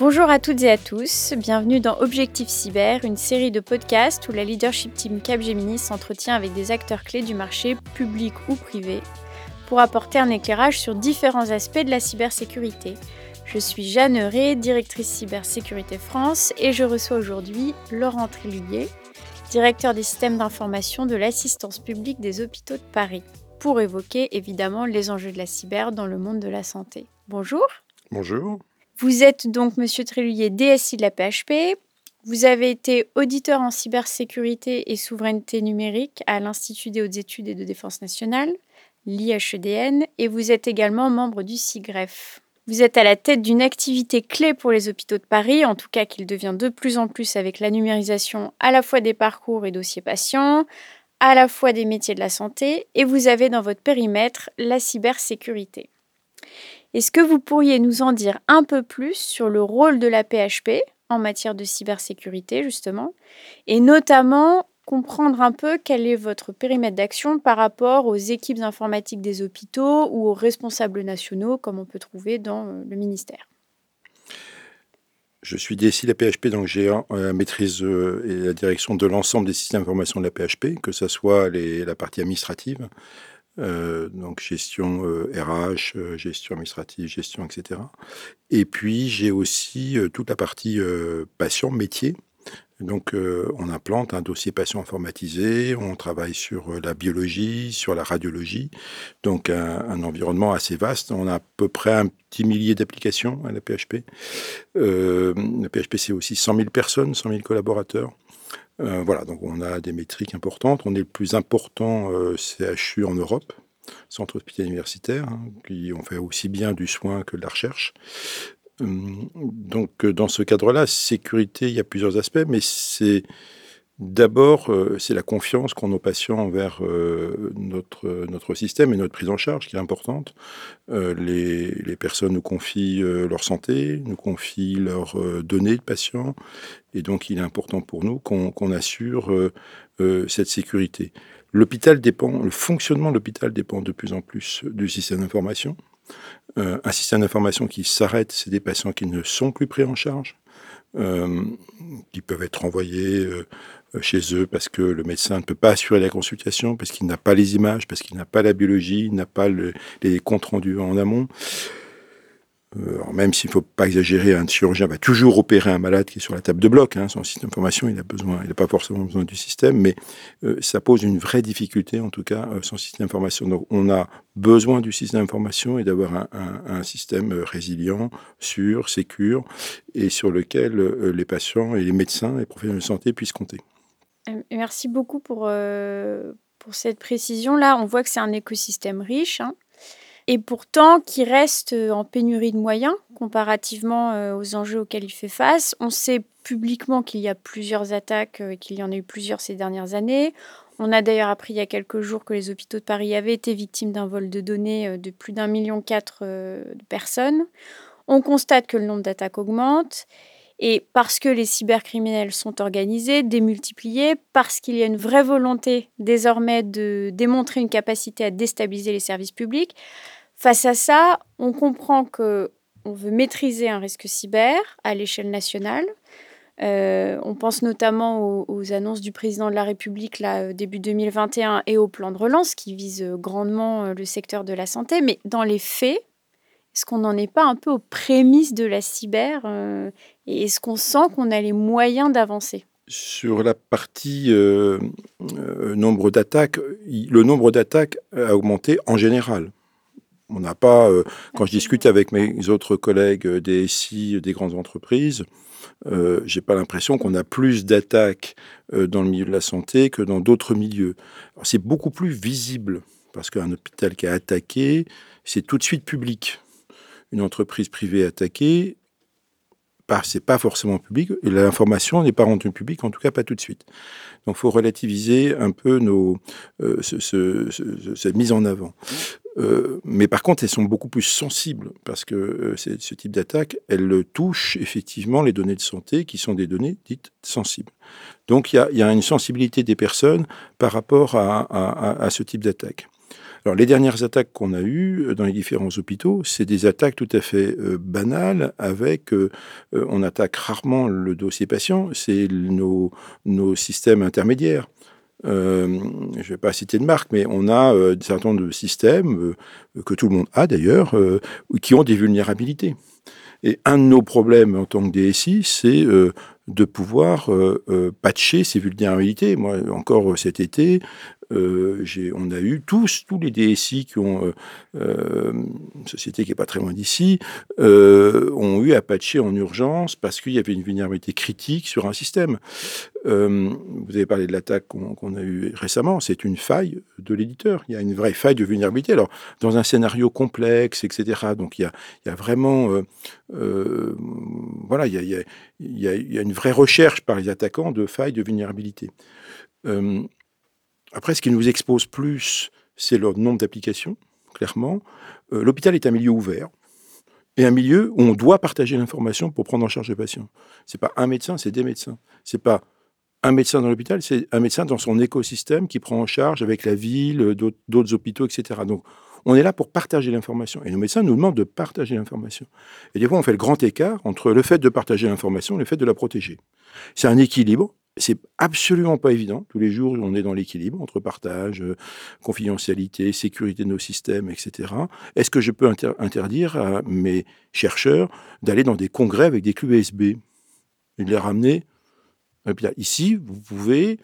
Bonjour à toutes et à tous, bienvenue dans Objectif Cyber, une série de podcasts où la leadership team Capgemini s'entretient avec des acteurs clés du marché, public ou privé, pour apporter un éclairage sur différents aspects de la cybersécurité. Je suis Jeanne Euré, directrice cybersécurité France, et je reçois aujourd'hui Laurent Trélulier, directeur des systèmes d'information de l'assistance publique des hôpitaux de Paris, pour évoquer évidemment les enjeux de la cyber dans le monde de la santé. Bonjour. Bonjour. Vous êtes donc, Monsieur Trélulier, DSI de la PHP. Vous avez été auditeur en cybersécurité et souveraineté numérique à l'Institut des hautes études et de défense nationale, l'IHEDN, et vous êtes également membre du CIGREF. Vous êtes à la tête d'une activité clé pour les hôpitaux de Paris, en tout cas qu'il devient de plus en plus avec la numérisation à la fois des parcours et dossiers patients, à la fois des métiers de la santé, et vous avez dans votre périmètre la cybersécurité. Est-ce que vous pourriez nous en dire un peu plus sur le rôle de la PHP en matière de cybersécurité, justement, et notamment comprendre un peu quel est votre périmètre d'action par rapport aux équipes informatiques des hôpitaux ou aux responsables nationaux, comme on peut trouver dans euh, le ministère? Je suis DSI de la PHP, donc j'ai euh, la maîtrise euh, et la direction de l'ensemble des systèmes d'information de la PHP, que ce soit la partie administrative, euh, donc gestion RH, euh, gestion administrative, gestion, etc. Et puis j'ai aussi euh, toute la partie patient, métier. Donc on implante un dossier patient informatisé, on travaille sur la biologie, sur la radiologie, donc un, environnement assez vaste. On a à peu près un petit millier d'applications à la PHP. la PHP c'est aussi 100 000 personnes, 100 000 collaborateurs. Euh, voilà, donc on a des métriques importantes. On est le plus important euh, CHU en Europe, centre hospitalier universitaire, hein, qui ont fait aussi bien du soin que de la recherche. Hum, donc dans ce cadre-là, sécurité, il y a plusieurs aspects, mais c'est D'abord, euh, c'est la confiance qu'ont nos patients envers euh, notre, notre système et notre prise en charge qui est importante. Euh, les, les, personnes nous confient leur santé, nous confient leurs données de patients, et donc il est important pour nous qu'on assure cette sécurité. L'hôpital dépend, le fonctionnement de l'hôpital dépend de plus en plus du système d'information. un système d'information qui s'arrête, c'est des patients qui ne sont plus pris en charge. qui peuvent être envoyés chez eux parce que le médecin ne peut pas assurer la consultation, parce qu'il n'a pas les images, parce qu'il n'a pas la biologie, il n'a pas les comptes rendus en amont. Euh, même s'il ne faut pas exagérer, un chirurgien va toujours opérer un malade qui est sur la table de bloc. Hein, son système a besoin, il n'a pas forcément besoin du système, mais euh, ça pose une vraie difficulté, en tout cas, son système d'information. Donc, on a besoin du système d'information et d'avoir un, système résilient, sûr, sécure, et sur lequel les patients et les médecins et les professionnels de santé puissent compter. Merci beaucoup pour, pour cette précision-là. On voit que c'est un écosystème riche hein, et pourtant qui reste en pénurie de moyens comparativement aux enjeux auxquels il fait face. On sait publiquement qu'il y a plusieurs attaques et qu'il y en a eu plusieurs ces dernières années. On a d'ailleurs appris il y a quelques jours que les hôpitaux de Paris avaient été victimes d'un vol de données de plus d'un million quatre de personnes. On constate que le nombre d'attaques augmente et parce que les cybercriminels sont organisés, démultipliés, parce qu'il y a une vraie volonté désormais de démontrer une capacité à déstabiliser les services publics, face à ça, on comprend que on veut maîtriser un risque cyber à l'échelle nationale. Euh, on pense notamment aux, annonces du président de la République là, euh, début 2021 et au plan de relance qui vise euh, grandement le secteur de la santé. Mais dans les faits, est-ce qu'on n'en est pas un peu aux prémices de la cyber euh, Et est-ce qu'on sent qu'on a les moyens d'avancer? Sur la partie euh, euh, nombre d'attaques, le nombre d'attaques a augmenté en général. On n'a pas, quand je discute avec mes autres collègues des SI des grandes entreprises, euh, j'ai pas l'impression qu'on a plus d'attaques dans le milieu de la santé que dans d'autres milieux. C'est beaucoup plus visible parce qu'un hôpital qui a attaqué, c'est tout de suite public une entreprise privée attaquée, c'est pas forcément public, l'information n'est pas rendue publique, en tout cas pas tout de suite. Donc faut relativiser un peu nos, euh, cette mise en avant. Euh, mais par contre, elles sont beaucoup plus sensibles, parce que euh, ce type d'attaque, elle touche effectivement les données de santé, qui sont des données dites sensibles. Donc il y a, une sensibilité des personnes par rapport à, à ce type d'attaque. Les dernières attaques qu'on a eues dans les différents hôpitaux, c'est des attaques tout à fait banales avec, on attaque rarement le dossier patient, c'est nos, nos systèmes intermédiaires. je ne vais pas citer de marque, mais on a euh, un certain nombre de systèmes, que tout le monde a d'ailleurs, qui ont des vulnérabilités. Et un de nos problèmes en tant que DSI, c'est de pouvoir patcher ces vulnérabilités. Moi, encore cet été, euh, on a eu tous, tous les DSI qui ont, euh, euh, une société qui n'est pas très loin d'ici, ont eu à patcher en urgence parce qu'il y avait une vulnérabilité critique sur un système. vous avez parlé de l'attaque qu'on a eue récemment, c'est une faille de l'éditeur. Il y a une vraie faille de vulnérabilité. Alors, dans un scénario complexe, etc. Donc, il y a, vraiment, voilà, il y a, une vraie recherche par les attaquants de failles de vulnérabilité. Après, ce qui nous expose plus, c'est le nombre d'applications, clairement. Euh, l'hôpital est un milieu ouvert et un milieu où on doit partager l'information pour prendre en charge les patients. C'est pas un médecin, c'est des médecins. C'est pas un médecin dans l'hôpital, c'est un médecin dans son écosystème qui prend en charge avec la ville, d'autres hôpitaux, etc. Donc, on est là pour partager l'information. Et nos médecins nous demandent de partager l'information. Et des fois, on fait le grand écart entre le fait de partager l'information et le fait de la protéger. C'est un équilibre c'est absolument pas évident. Tous les jours, on est dans l'équilibre entre partage, euh, confidentialité, sécurité de nos systèmes, etc. Est-ce que je peux interdire à mes chercheurs d'aller dans des congrès avec des clés USB et de les ramener Ici, vous pouvez,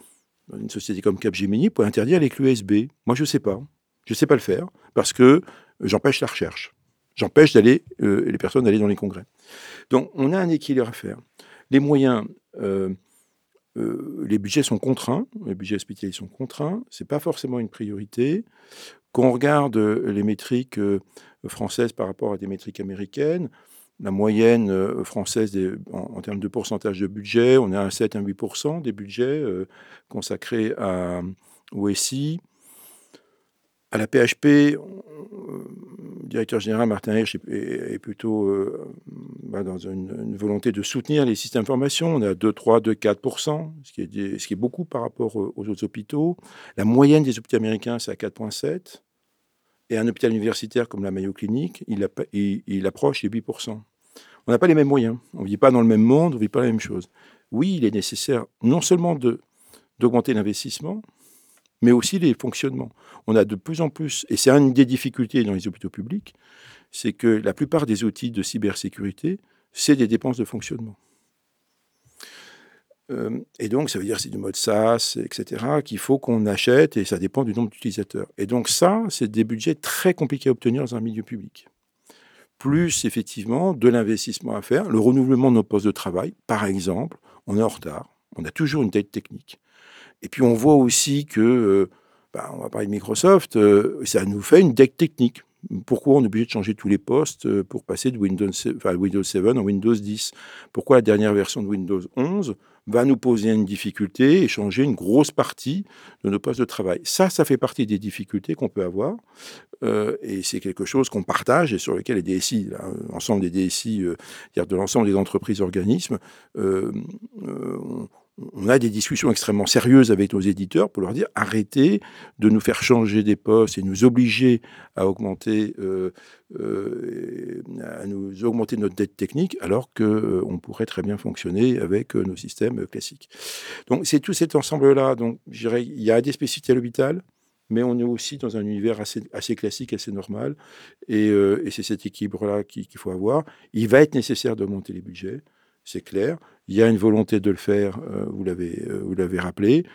une société comme Capgemini, pour interdire les clés USB. Moi, je ne sais pas. Je ne sais pas le faire parce que j'empêche la recherche. J'empêche d'aller euh, les personnes d'aller dans les congrès. Donc, on a un équilibre à faire. Les moyens. Euh, euh, les budgets sont contraints, les budgets hospitaliers sont contraints, ce n'est pas forcément une priorité. Quand on regarde euh, les métriques euh, françaises par rapport à des métriques américaines, la moyenne française en, termes de pourcentage de budget, on est à 7 à 8% des budgets consacrés à, au SI. À la PHP, le directeur général Martin Hirsch est, plutôt euh, bah, dans une, volonté de soutenir les systèmes d'information. On est à 2, 3, 2, 4 ce qui, est, ce qui est beaucoup par rapport aux autres hôpitaux. La moyenne des hôpitaux américains, c'est à 4,7. Et un hôpital universitaire comme la Mayo Clinic, il, il, approche les 8 On n'a pas les mêmes moyens. On ne vit pas dans le même monde, on ne vit pas la même chose. Oui, il est nécessaire non seulement d'augmenter l'investissement, mais aussi les fonctionnements. On a de plus en plus, et c'est une des difficultés dans les hôpitaux publics, c'est que la plupart des outils de cybersécurité, c'est des dépenses de fonctionnement. Euh, et donc, ça veut dire c'est du mode SaaS, etc., qu'il faut qu'on achète, et ça dépend du nombre d'utilisateurs. Et donc ça, c'est des budgets très compliqués à obtenir dans un milieu public. Plus, effectivement, de l'investissement à faire, le renouvellement de nos postes de travail, par exemple, on est en retard, on a toujours une dette technique. Et puis on voit aussi que, euh, bah, on va parler de Microsoft, euh, ça nous fait une deck technique. Pourquoi on est obligé de changer tous les postes euh, pour passer de Windows 7, Windows 7 en Windows 10 Pourquoi la dernière version de Windows 11 va nous poser une difficulté et changer une grosse partie de nos postes de travail? Ça, ça fait partie des difficultés qu'on peut avoir. et c'est quelque chose qu'on partage et sur lequel les DSI, l'ensemble des DSI, de l'ensemble des entreprises, organismes, on a des discussions extrêmement sérieuses avec nos éditeurs pour leur dire arrêtez de nous faire changer des postes et nous obliger à augmenter, euh, euh, à nous augmenter notre dette technique alors qu'on euh, pourrait très bien fonctionner avec nos systèmes classiques. Donc c'est tout cet ensemble-là. Donc il y a des spécificités à l'hôpital, mais on est aussi dans un univers assez, classique, assez normal. Et, c'est cet équilibre-là qu'il faut avoir. Il va être nécessaire d'augmenter les budgets c'est clair. Il y a une volonté de le faire, euh, vous l'avez euh, vous l'avez rappelé.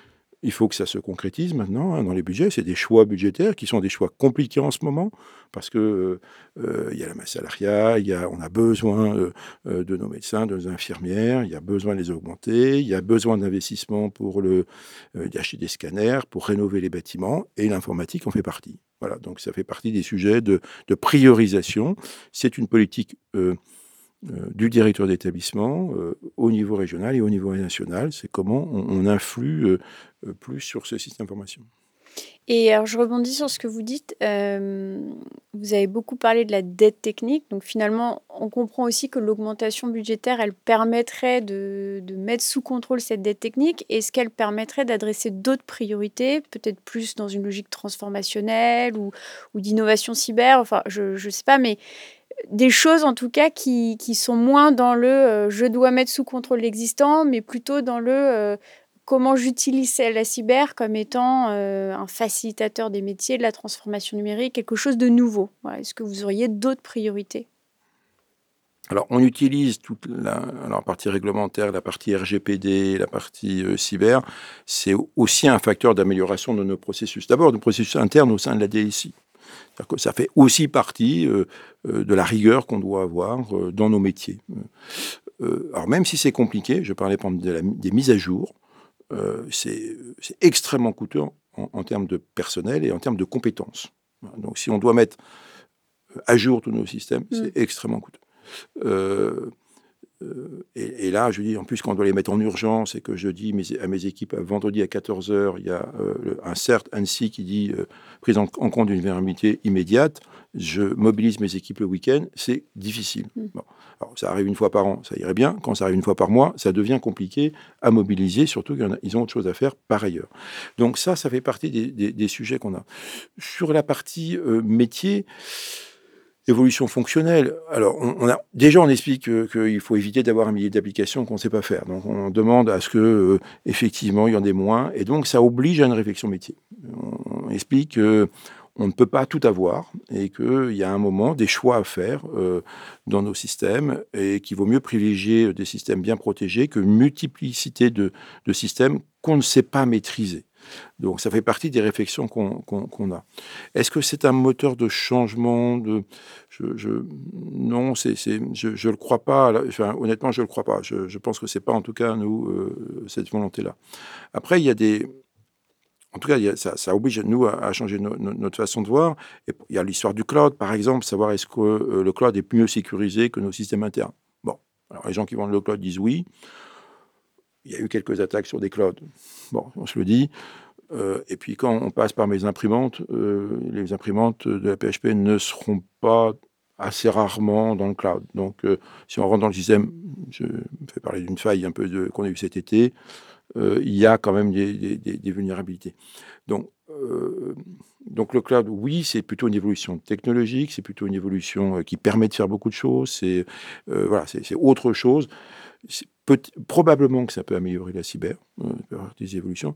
Il faut que ça se concrétise maintenant hein, dans les budgets. C'est des choix budgétaires qui sont des choix compliqués en ce moment parce que euh, il y a la masse salariale, il y a, on a besoin de nos médecins, de nos infirmières, il y a besoin de les augmenter, il y a besoin d'investissements pour le d'acheter des scanners, pour rénover les bâtiments et l'informatique en fait partie. Voilà, donc ça fait partie des sujets de, priorisation. C'est une politique du directeur d'établissement euh, au niveau régional et au niveau national. C'est comment on, influe euh, plus sur ce système d'information. Et alors, je rebondis sur ce que vous dites. Euh, vous avez beaucoup parlé de la dette technique. Donc, finalement, on comprend aussi que l'augmentation budgétaire, elle permettrait de, de, mettre sous contrôle cette dette technique. Est-ce qu'elle permettrait d'adresser d'autres priorités, peut-être plus dans une logique transformationnelle ou, ou d'innovation cyber? Enfin, je ne sais pas, mais des choses en tout cas qui, sont moins dans le euh, je dois mettre sous contrôle l'existant, mais plutôt dans le euh, comment j'utilise la cyber comme étant euh, un facilitateur des métiers, de la transformation numérique, quelque chose de nouveau. Est-ce que vous auriez d'autres priorités? Alors, on utilise toute la, partie réglementaire, la partie RGPD, la partie cyber. C'est aussi un facteur d'amélioration de nos processus. D'abord, nos processus internes au sein de la DSI. Que ça fait aussi partie euh, euh, de la rigueur qu'on doit avoir euh, dans nos métiers. alors même si c'est compliqué, je parlais par exemple des mises à jour, c'est extrêmement coûteux en, termes de personnel et en termes de compétences. Donc si on doit mettre à jour tous nos systèmes, c'est mm. extrêmement coûteux. Euh, et, là, je dis, en plus, quand on doit les mettre en urgence et que je dis à mes équipes, vendredi à 14h, il y a euh, un CERT Annecy qui dit euh, prise en, compte d'une vulnérabilité immédiate, je mobilise mes équipes le week-end, c'est difficile. Mm. Alors, ça arrive une fois par an, ça irait bien. Quand ça arrive une fois par mois, ça devient compliqué à mobiliser, surtout qu'ils ont autre chose à faire par ailleurs. Donc ça, ça fait partie des, des sujets qu'on a. Sur la partie métier, évolution fonctionnelle. Alors, on, a, déjà, on explique qu'il faut éviter d'avoir un millier d'applications qu'on ne sait pas faire. Donc, on demande à ce que, euh, effectivement, il y en ait moins. Et donc, ça oblige à une réflexion métier. On, explique qu'on ne peut pas tout avoir et qu'il y a un moment des choix à faire euh, dans nos systèmes et qu'il vaut mieux privilégier des systèmes bien protégés que multiplicité de systèmes qu'on ne sait pas maîtriser. Donc ça fait partie des réflexions qu'on a. Est-ce que c'est un moteur de changement Non, je ne le crois pas. honnêtement, je ne le crois pas. Je, pense que ce n'est pas en tout cas nous euh, cette volonté-là. Après, il y a des... En tout cas, ça, oblige nous à, changer notre façon de voir. Il y a l'histoire du cloud, par exemple, savoir est-ce que euh, le cloud est mieux sécurisé que nos systèmes internes. Bon, alors les gens qui vendent le cloud disent oui il y a eu quelques attaques sur des clouds. Bon, on se le dit. Euh, et puis quand on passe par mes imprimantes, euh, les imprimantes de la PHP ne seront pas assez rarement dans le cloud. Donc euh, si on rentre dans le système, je fais parler d'une faille un peu qu'on a eu cet été, il y a quand même des, des vulnérabilités. Donc, donc le cloud, oui, c'est plutôt une évolution technologique, c'est plutôt une évolution qui permet de faire beaucoup de choses, c'est voilà, c'est autre chose probablement que ça peut améliorer la cyber, euh, des évolutions.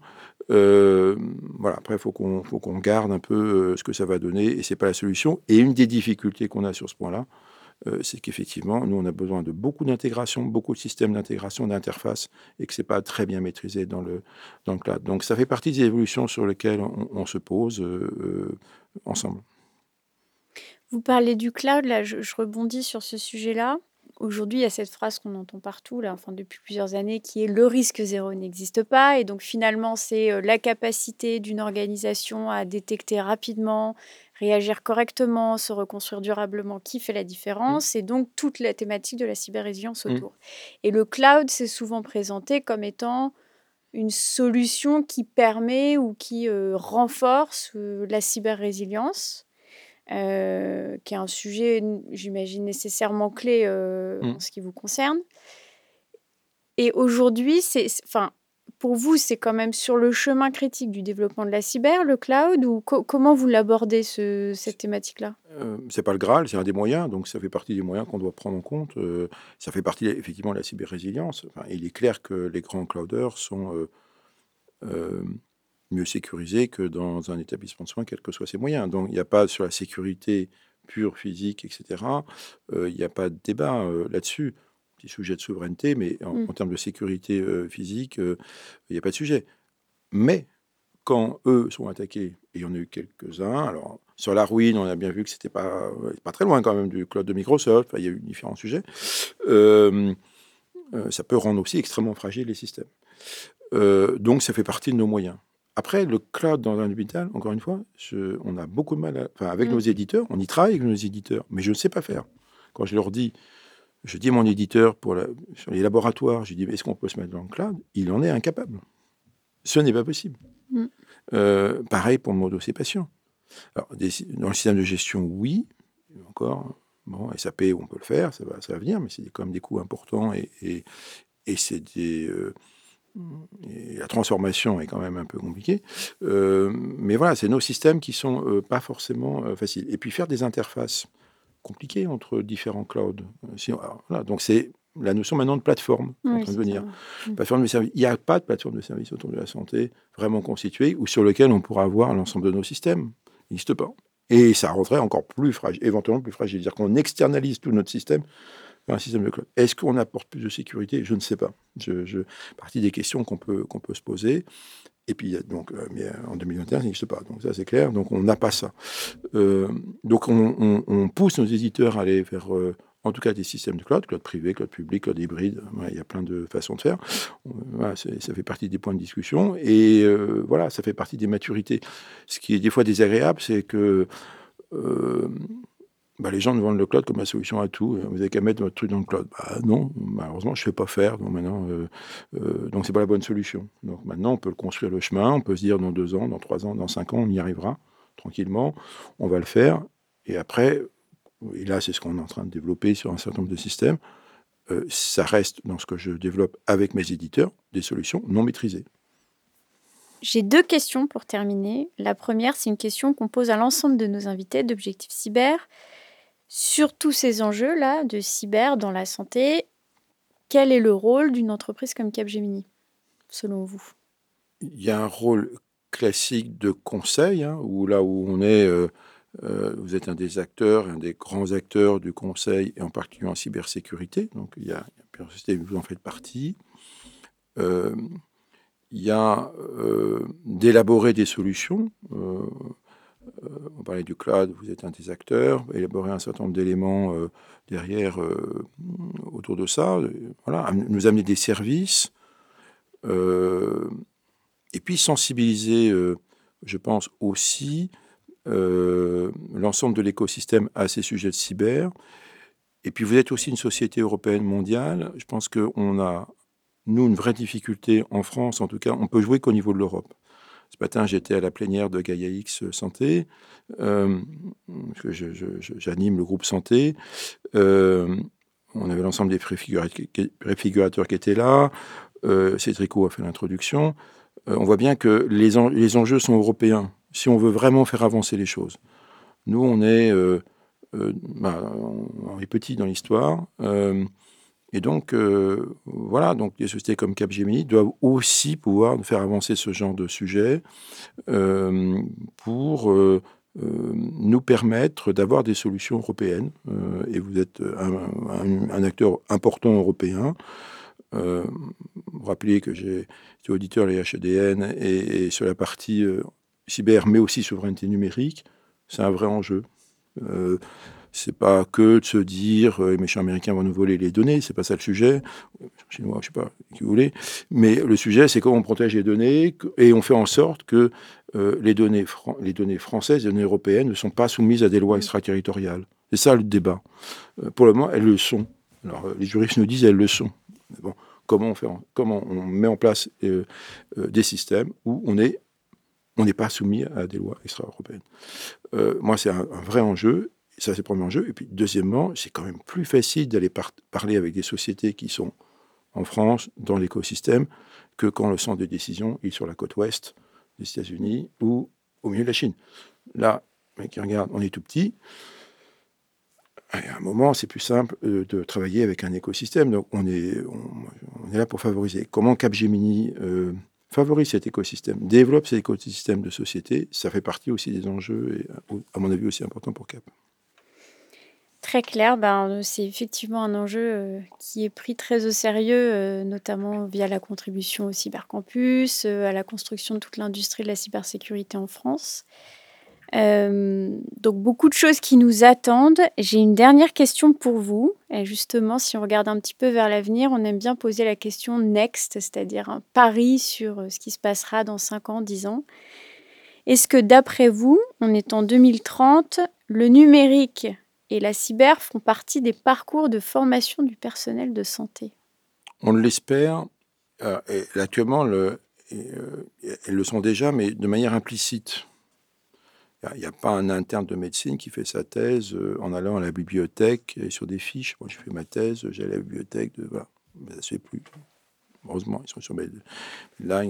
Euh, voilà, après, il faut qu'on garde un peu euh, ce que ça va donner, et c'est pas la solution. Et une des difficultés qu'on a sur ce point-là, c'est qu'effectivement, nous, on a besoin de beaucoup d'intégration, beaucoup de systèmes d'intégration, d'interface, et que c'est pas très bien maîtrisé dans le, dans le cloud. Donc, ça fait partie des évolutions sur lesquelles on, se pose ensemble. Vous parlez du cloud, là, je rebondis sur ce sujet-là. Aujourd'hui, il y a cette phrase qu'on entend partout, là, enfin, depuis plusieurs années, qui est le risque zéro n'existe pas. Et donc, finalement, c'est euh, la capacité d'une organisation à détecter rapidement, réagir correctement, se reconstruire durablement qui fait la différence. Mmh. Et donc, toute la thématique de la cyber-résilience mmh. autour. Et le cloud, c'est souvent présenté comme étant une solution qui permet ou qui euh, renforce euh, la cyber-résilience. Euh, qui est un sujet, j'imagine, nécessairement clé euh, mmh. en ce qui vous concerne. Et aujourd'hui, c'est, enfin, pour vous, c'est quand même sur le chemin critique du développement de la cyber, le cloud, ou comment vous l'abordez, ce, cette thématique-là? Euh, C'est pas le Graal, c'est un des moyens, donc ça fait partie des moyens qu'on doit prendre en compte. Euh, ça fait partie effectivement de la cyber-résilience. Enfin, il est clair que les grands clouders sont mieux sécurisé que dans un établissement de soins, quels que soient ses moyens. Donc il n'y a pas sur la sécurité pure, physique, etc., euh, il n'y a pas de débat euh, là-dessus. Petit sujet de souveraineté, mais en, mmh. termes de sécurité euh, physique, il n'y a pas de sujet. Mais quand eux sont attaqués, et il y en a eu quelques-uns, alors sur la ruine, on a bien vu que c'était pas, pas très loin quand même du cloud de Microsoft, il y a eu différents sujets, ça peut rendre aussi extrêmement fragile les systèmes. donc ça fait partie de nos moyens. Après, le cloud dans un hôpital, encore une fois, on a beaucoup de mal. enfin, avec nos mm. éditeurs, on y travaille avec nos éditeurs, mais je ne sais pas faire. Quand je leur dis, je dis à mon éditeur pour sur les laboratoires, je dis est-ce qu'on peut se mettre dans le cloud? Il en est incapable. Ce n'est pas possible. Mm. pareil pour mon dossier patient. Alors, dans le système de gestion, oui, encore. Bon, SAP, on peut le faire, ça va, ça va venir, mais c'est quand même des coûts importants et, et, et c'est des. La transformation est quand même un peu compliquée. mais voilà, c'est nos systèmes qui sont pas forcément faciles. Et puis faire des interfaces compliquées entre différents clouds. voilà, donc c'est la notion maintenant de plateforme en train de venir. Plateforme de service. Il n'y a pas de plateforme de service autour de la santé vraiment constituée ou sur lequel on pourra avoir l'ensemble de nos systèmes. Il n'existe pas. Et ça rendrait encore plus fragile, éventuellement plus fragile. C'est-à-dire qu'on externalise tout notre système système de. Est-ce qu'on apporte plus de sécurité? Je ne sais pas. Je, partie des questions qu'on peut, peut se poser. Et puis, donc, euh, mais en 2021, ça n'existe pas. Donc, ça, c'est clair. Donc, on n'a pas ça. Euh, donc, on, pousse nos éditeurs à aller vers euh, en tout cas des systèmes de cloud, cloud privé, cloud public, cloud hybride, il y a plein de façons de faire. ça fait partie des points de discussion et euh, voilà, ça fait partie des maturités. Ce qui est des fois désagréable, c'est que euh, bah, les gens nous vendent le cloud comme la solution à tout. Vous n'avez qu'à mettre votre truc dans le cloud. Bah, non, malheureusement, je ne fais pas faire. Donc maintenant, euh, donc c'est pas la bonne solution. Donc maintenant, on peut construire le chemin. On peut se dire dans deux ans, dans trois ans, dans cinq ans, on y arrivera tranquillement. On va le faire. Et après, et là c'est ce qu'on est en train de développer sur un certain nombre de systèmes, euh, ça reste dans ce que je développe avec mes éditeurs, des solutions non maîtrisées. J'ai deux questions pour terminer. La première, c'est une question qu'on pose à l'ensemble de nos invités d'Objectif Cyber. Sur tous ces enjeux-là de cyber dans la santé, quel est le rôle d'une entreprise comme Capgemini, selon vous? Il y a un rôle classique de conseil, hein, où là où on est... Euh, euh, vous êtes un des acteurs, un des grands acteurs du Conseil, et en particulier en cybersécurité. Donc, il y a, vous en faites partie. Euh, il y a d'élaborer des solutions. On parlait du cloud, vous êtes un des acteurs. Élaborer un certain nombre d'éléments derrière, autour de ça. Voilà, nous amener des services. et puis sensibiliser, je pense aussi, euh, l'ensemble de l'écosystème à ces sujets de cyber. Et puis vous êtes aussi une société européenne mondiale. Je pense qu'on a, nous, une vraie difficulté en France, en tout cas, on peut jouer qu'au niveau de l'Europe. Ce matin, j'étais à la plénière de Gaia X Santé, euh, j'anime le groupe Santé. Euh, on avait l'ensemble des préfigurateurs qui étaient là. Euh, a fait l'introduction. Euh, on voit bien que les, enjeux sont européens si on veut vraiment faire avancer les choses. Nous, on est, euh, euh, bah, on est petit dans l'histoire. Euh, et donc, voilà, donc des sociétés comme Capgemini doivent aussi pouvoir faire avancer ce genre de sujet pour nous permettre d'avoir des solutions européennes. et vous êtes un, acteur important européen. rappelez que j'ai été auditeur les HDN et, sur la partie cyber, mais aussi souveraineté numérique, c'est un vrai enjeu. Euh, c'est pas que de se dire euh, les méchants américains vont nous voler les données, c'est pas ça le sujet. Chinois, je sais pas qui vous voulez, mais le sujet c'est comment on protège les données et on fait en sorte que euh, les, données les données françaises, les données européennes ne sont pas soumises à des lois extraterritoriales. C'est ça le débat. Euh, pour le moment, elles le sont. Alors les juristes nous disent elles le sont. bon, comment on fait, comment on met en place des systèmes où on est on n'est pas soumis à des lois extra-européennes. Moi, c'est un, vrai enjeu. Ça, c'est le premier enjeu. Et puis, deuxièmement, c'est quand même plus facile d'aller parler avec des sociétés qui sont en France, dans l'écosystème, que quand le centre de décision est sur la côte ouest des États-Unis ou au milieu de la Chine. Là, regarde, on est tout petit. À un moment, c'est plus simple euh, de travailler avec un écosystème. Donc, on est, on, est là pour favoriser. Comment Capgemini euh, favorise cet écosystème, développe cet écosystème de société, ça fait partie aussi des enjeux et, à mon avis, aussi important pour CAP. Très clair, ben, c'est effectivement un enjeu euh, qui est pris très au sérieux, euh, notamment via la contribution au cybercampus, euh, à la construction de toute l'industrie de la cybersécurité en France. Donc beaucoup de choses qui nous attendent. J'ai une dernière question pour vous. Et justement, si on regarde un petit peu vers l'avenir, on aime bien poser la question next, c'est-à-dire un pari sur ce qui se passera dans 5 ans, 10 ans. Est-ce que d'après vous, on est en 2030, le numérique et la cyber font partie des parcours de formation du personnel de santé On l'espère. Euh, actuellement, le elles le sont déjà, mais de manière implicite. Il n'y a, pas un interne de médecine qui fait sa thèse euh, en allant à la bibliothèque et sur des fiches. Moi, je fais ma thèse, j'ai à la bibliothèque, de, voilà. ça se fait plus. Heureusement, ils sont sur Medline,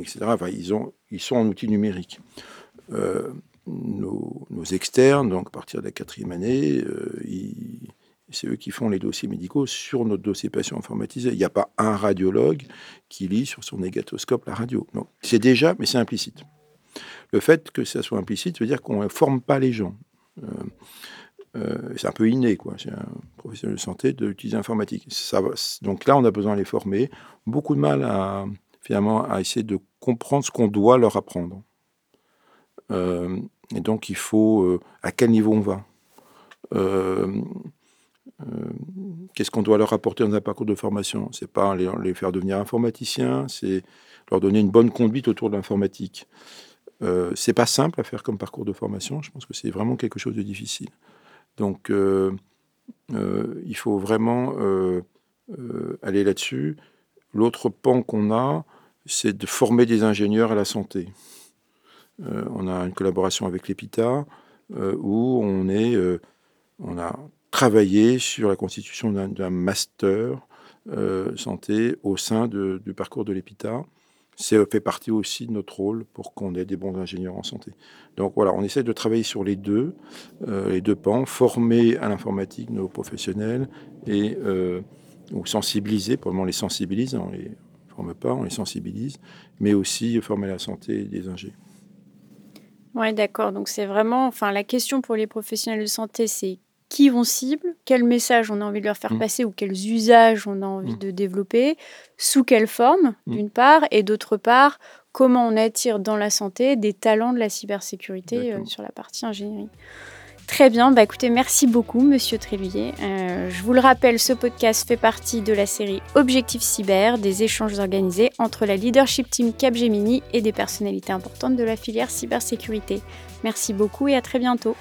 etc. Enfin, ils, ont, ils sont en outil numérique. Euh, nos, externes, donc à partir de la quatrième année, euh, c'est eux qui font les dossiers médicaux sur notre dossier patient informatisé. Il n'y a pas un radiologue qui lit sur son négatoscope la radio. C'est déjà, mais c'est implicite. Le fait que ça soit implicite veut dire qu'on ne forme pas les gens. Euh, euh, c'est un peu inné, quoi. C'est un professionnel de santé d'utiliser l'informatique. donc là, on a besoin de les former. Beaucoup de mal à, finalement, à essayer de comprendre ce qu'on doit leur apprendre. Et donc, il faut à quel niveau on va? Qu'est-ce qu'on doit leur apporter dans un parcours de formation? C'est pas les, les, faire devenir informaticiens, c'est leur donner une bonne conduite autour de l'informatique. Euh, c'est pas simple à faire comme parcours de formation. Je pense que c'est vraiment quelque chose de difficile. Donc, euh, euh, il faut vraiment aller là-dessus. L'autre pan qu'on a, c'est de former des ingénieurs à la santé. On a une collaboration avec l'EPITA où on, est, on a travaillé sur la constitution d'un master santé au sein du parcours de l'EPITA c'est fait partie aussi de notre rôle pour qu'on ait des bons ingénieurs en santé. Donc voilà, on essaie de travailler sur les deux, euh, les deux pans, former à l'informatique nos professionnels et euh, ou sensibiliser, pour on les sensibilise, on les forme pas, on les sensibilise, mais aussi former la santé des ingénieurs. Oui, d'accord. Donc c'est vraiment, enfin, la question pour les professionnels de santé, c'est qui on cible, quel message on a envie de leur faire mmh. passer ou quels usages on a envie mmh. de développer, sous quelle forme, mmh. d'une part, et d'autre part, comment on attire dans la santé des talents de la cybersécurité euh, sur la partie ingénierie. Très bien, bah écoutez, merci beaucoup, monsieur Tréluyer. Euh, je vous le rappelle, ce podcast fait partie de la série Objectif Cyber, des échanges organisés entre la leadership team Capgemini et des personnalités importantes de la filière cybersécurité. Merci beaucoup et à très bientôt.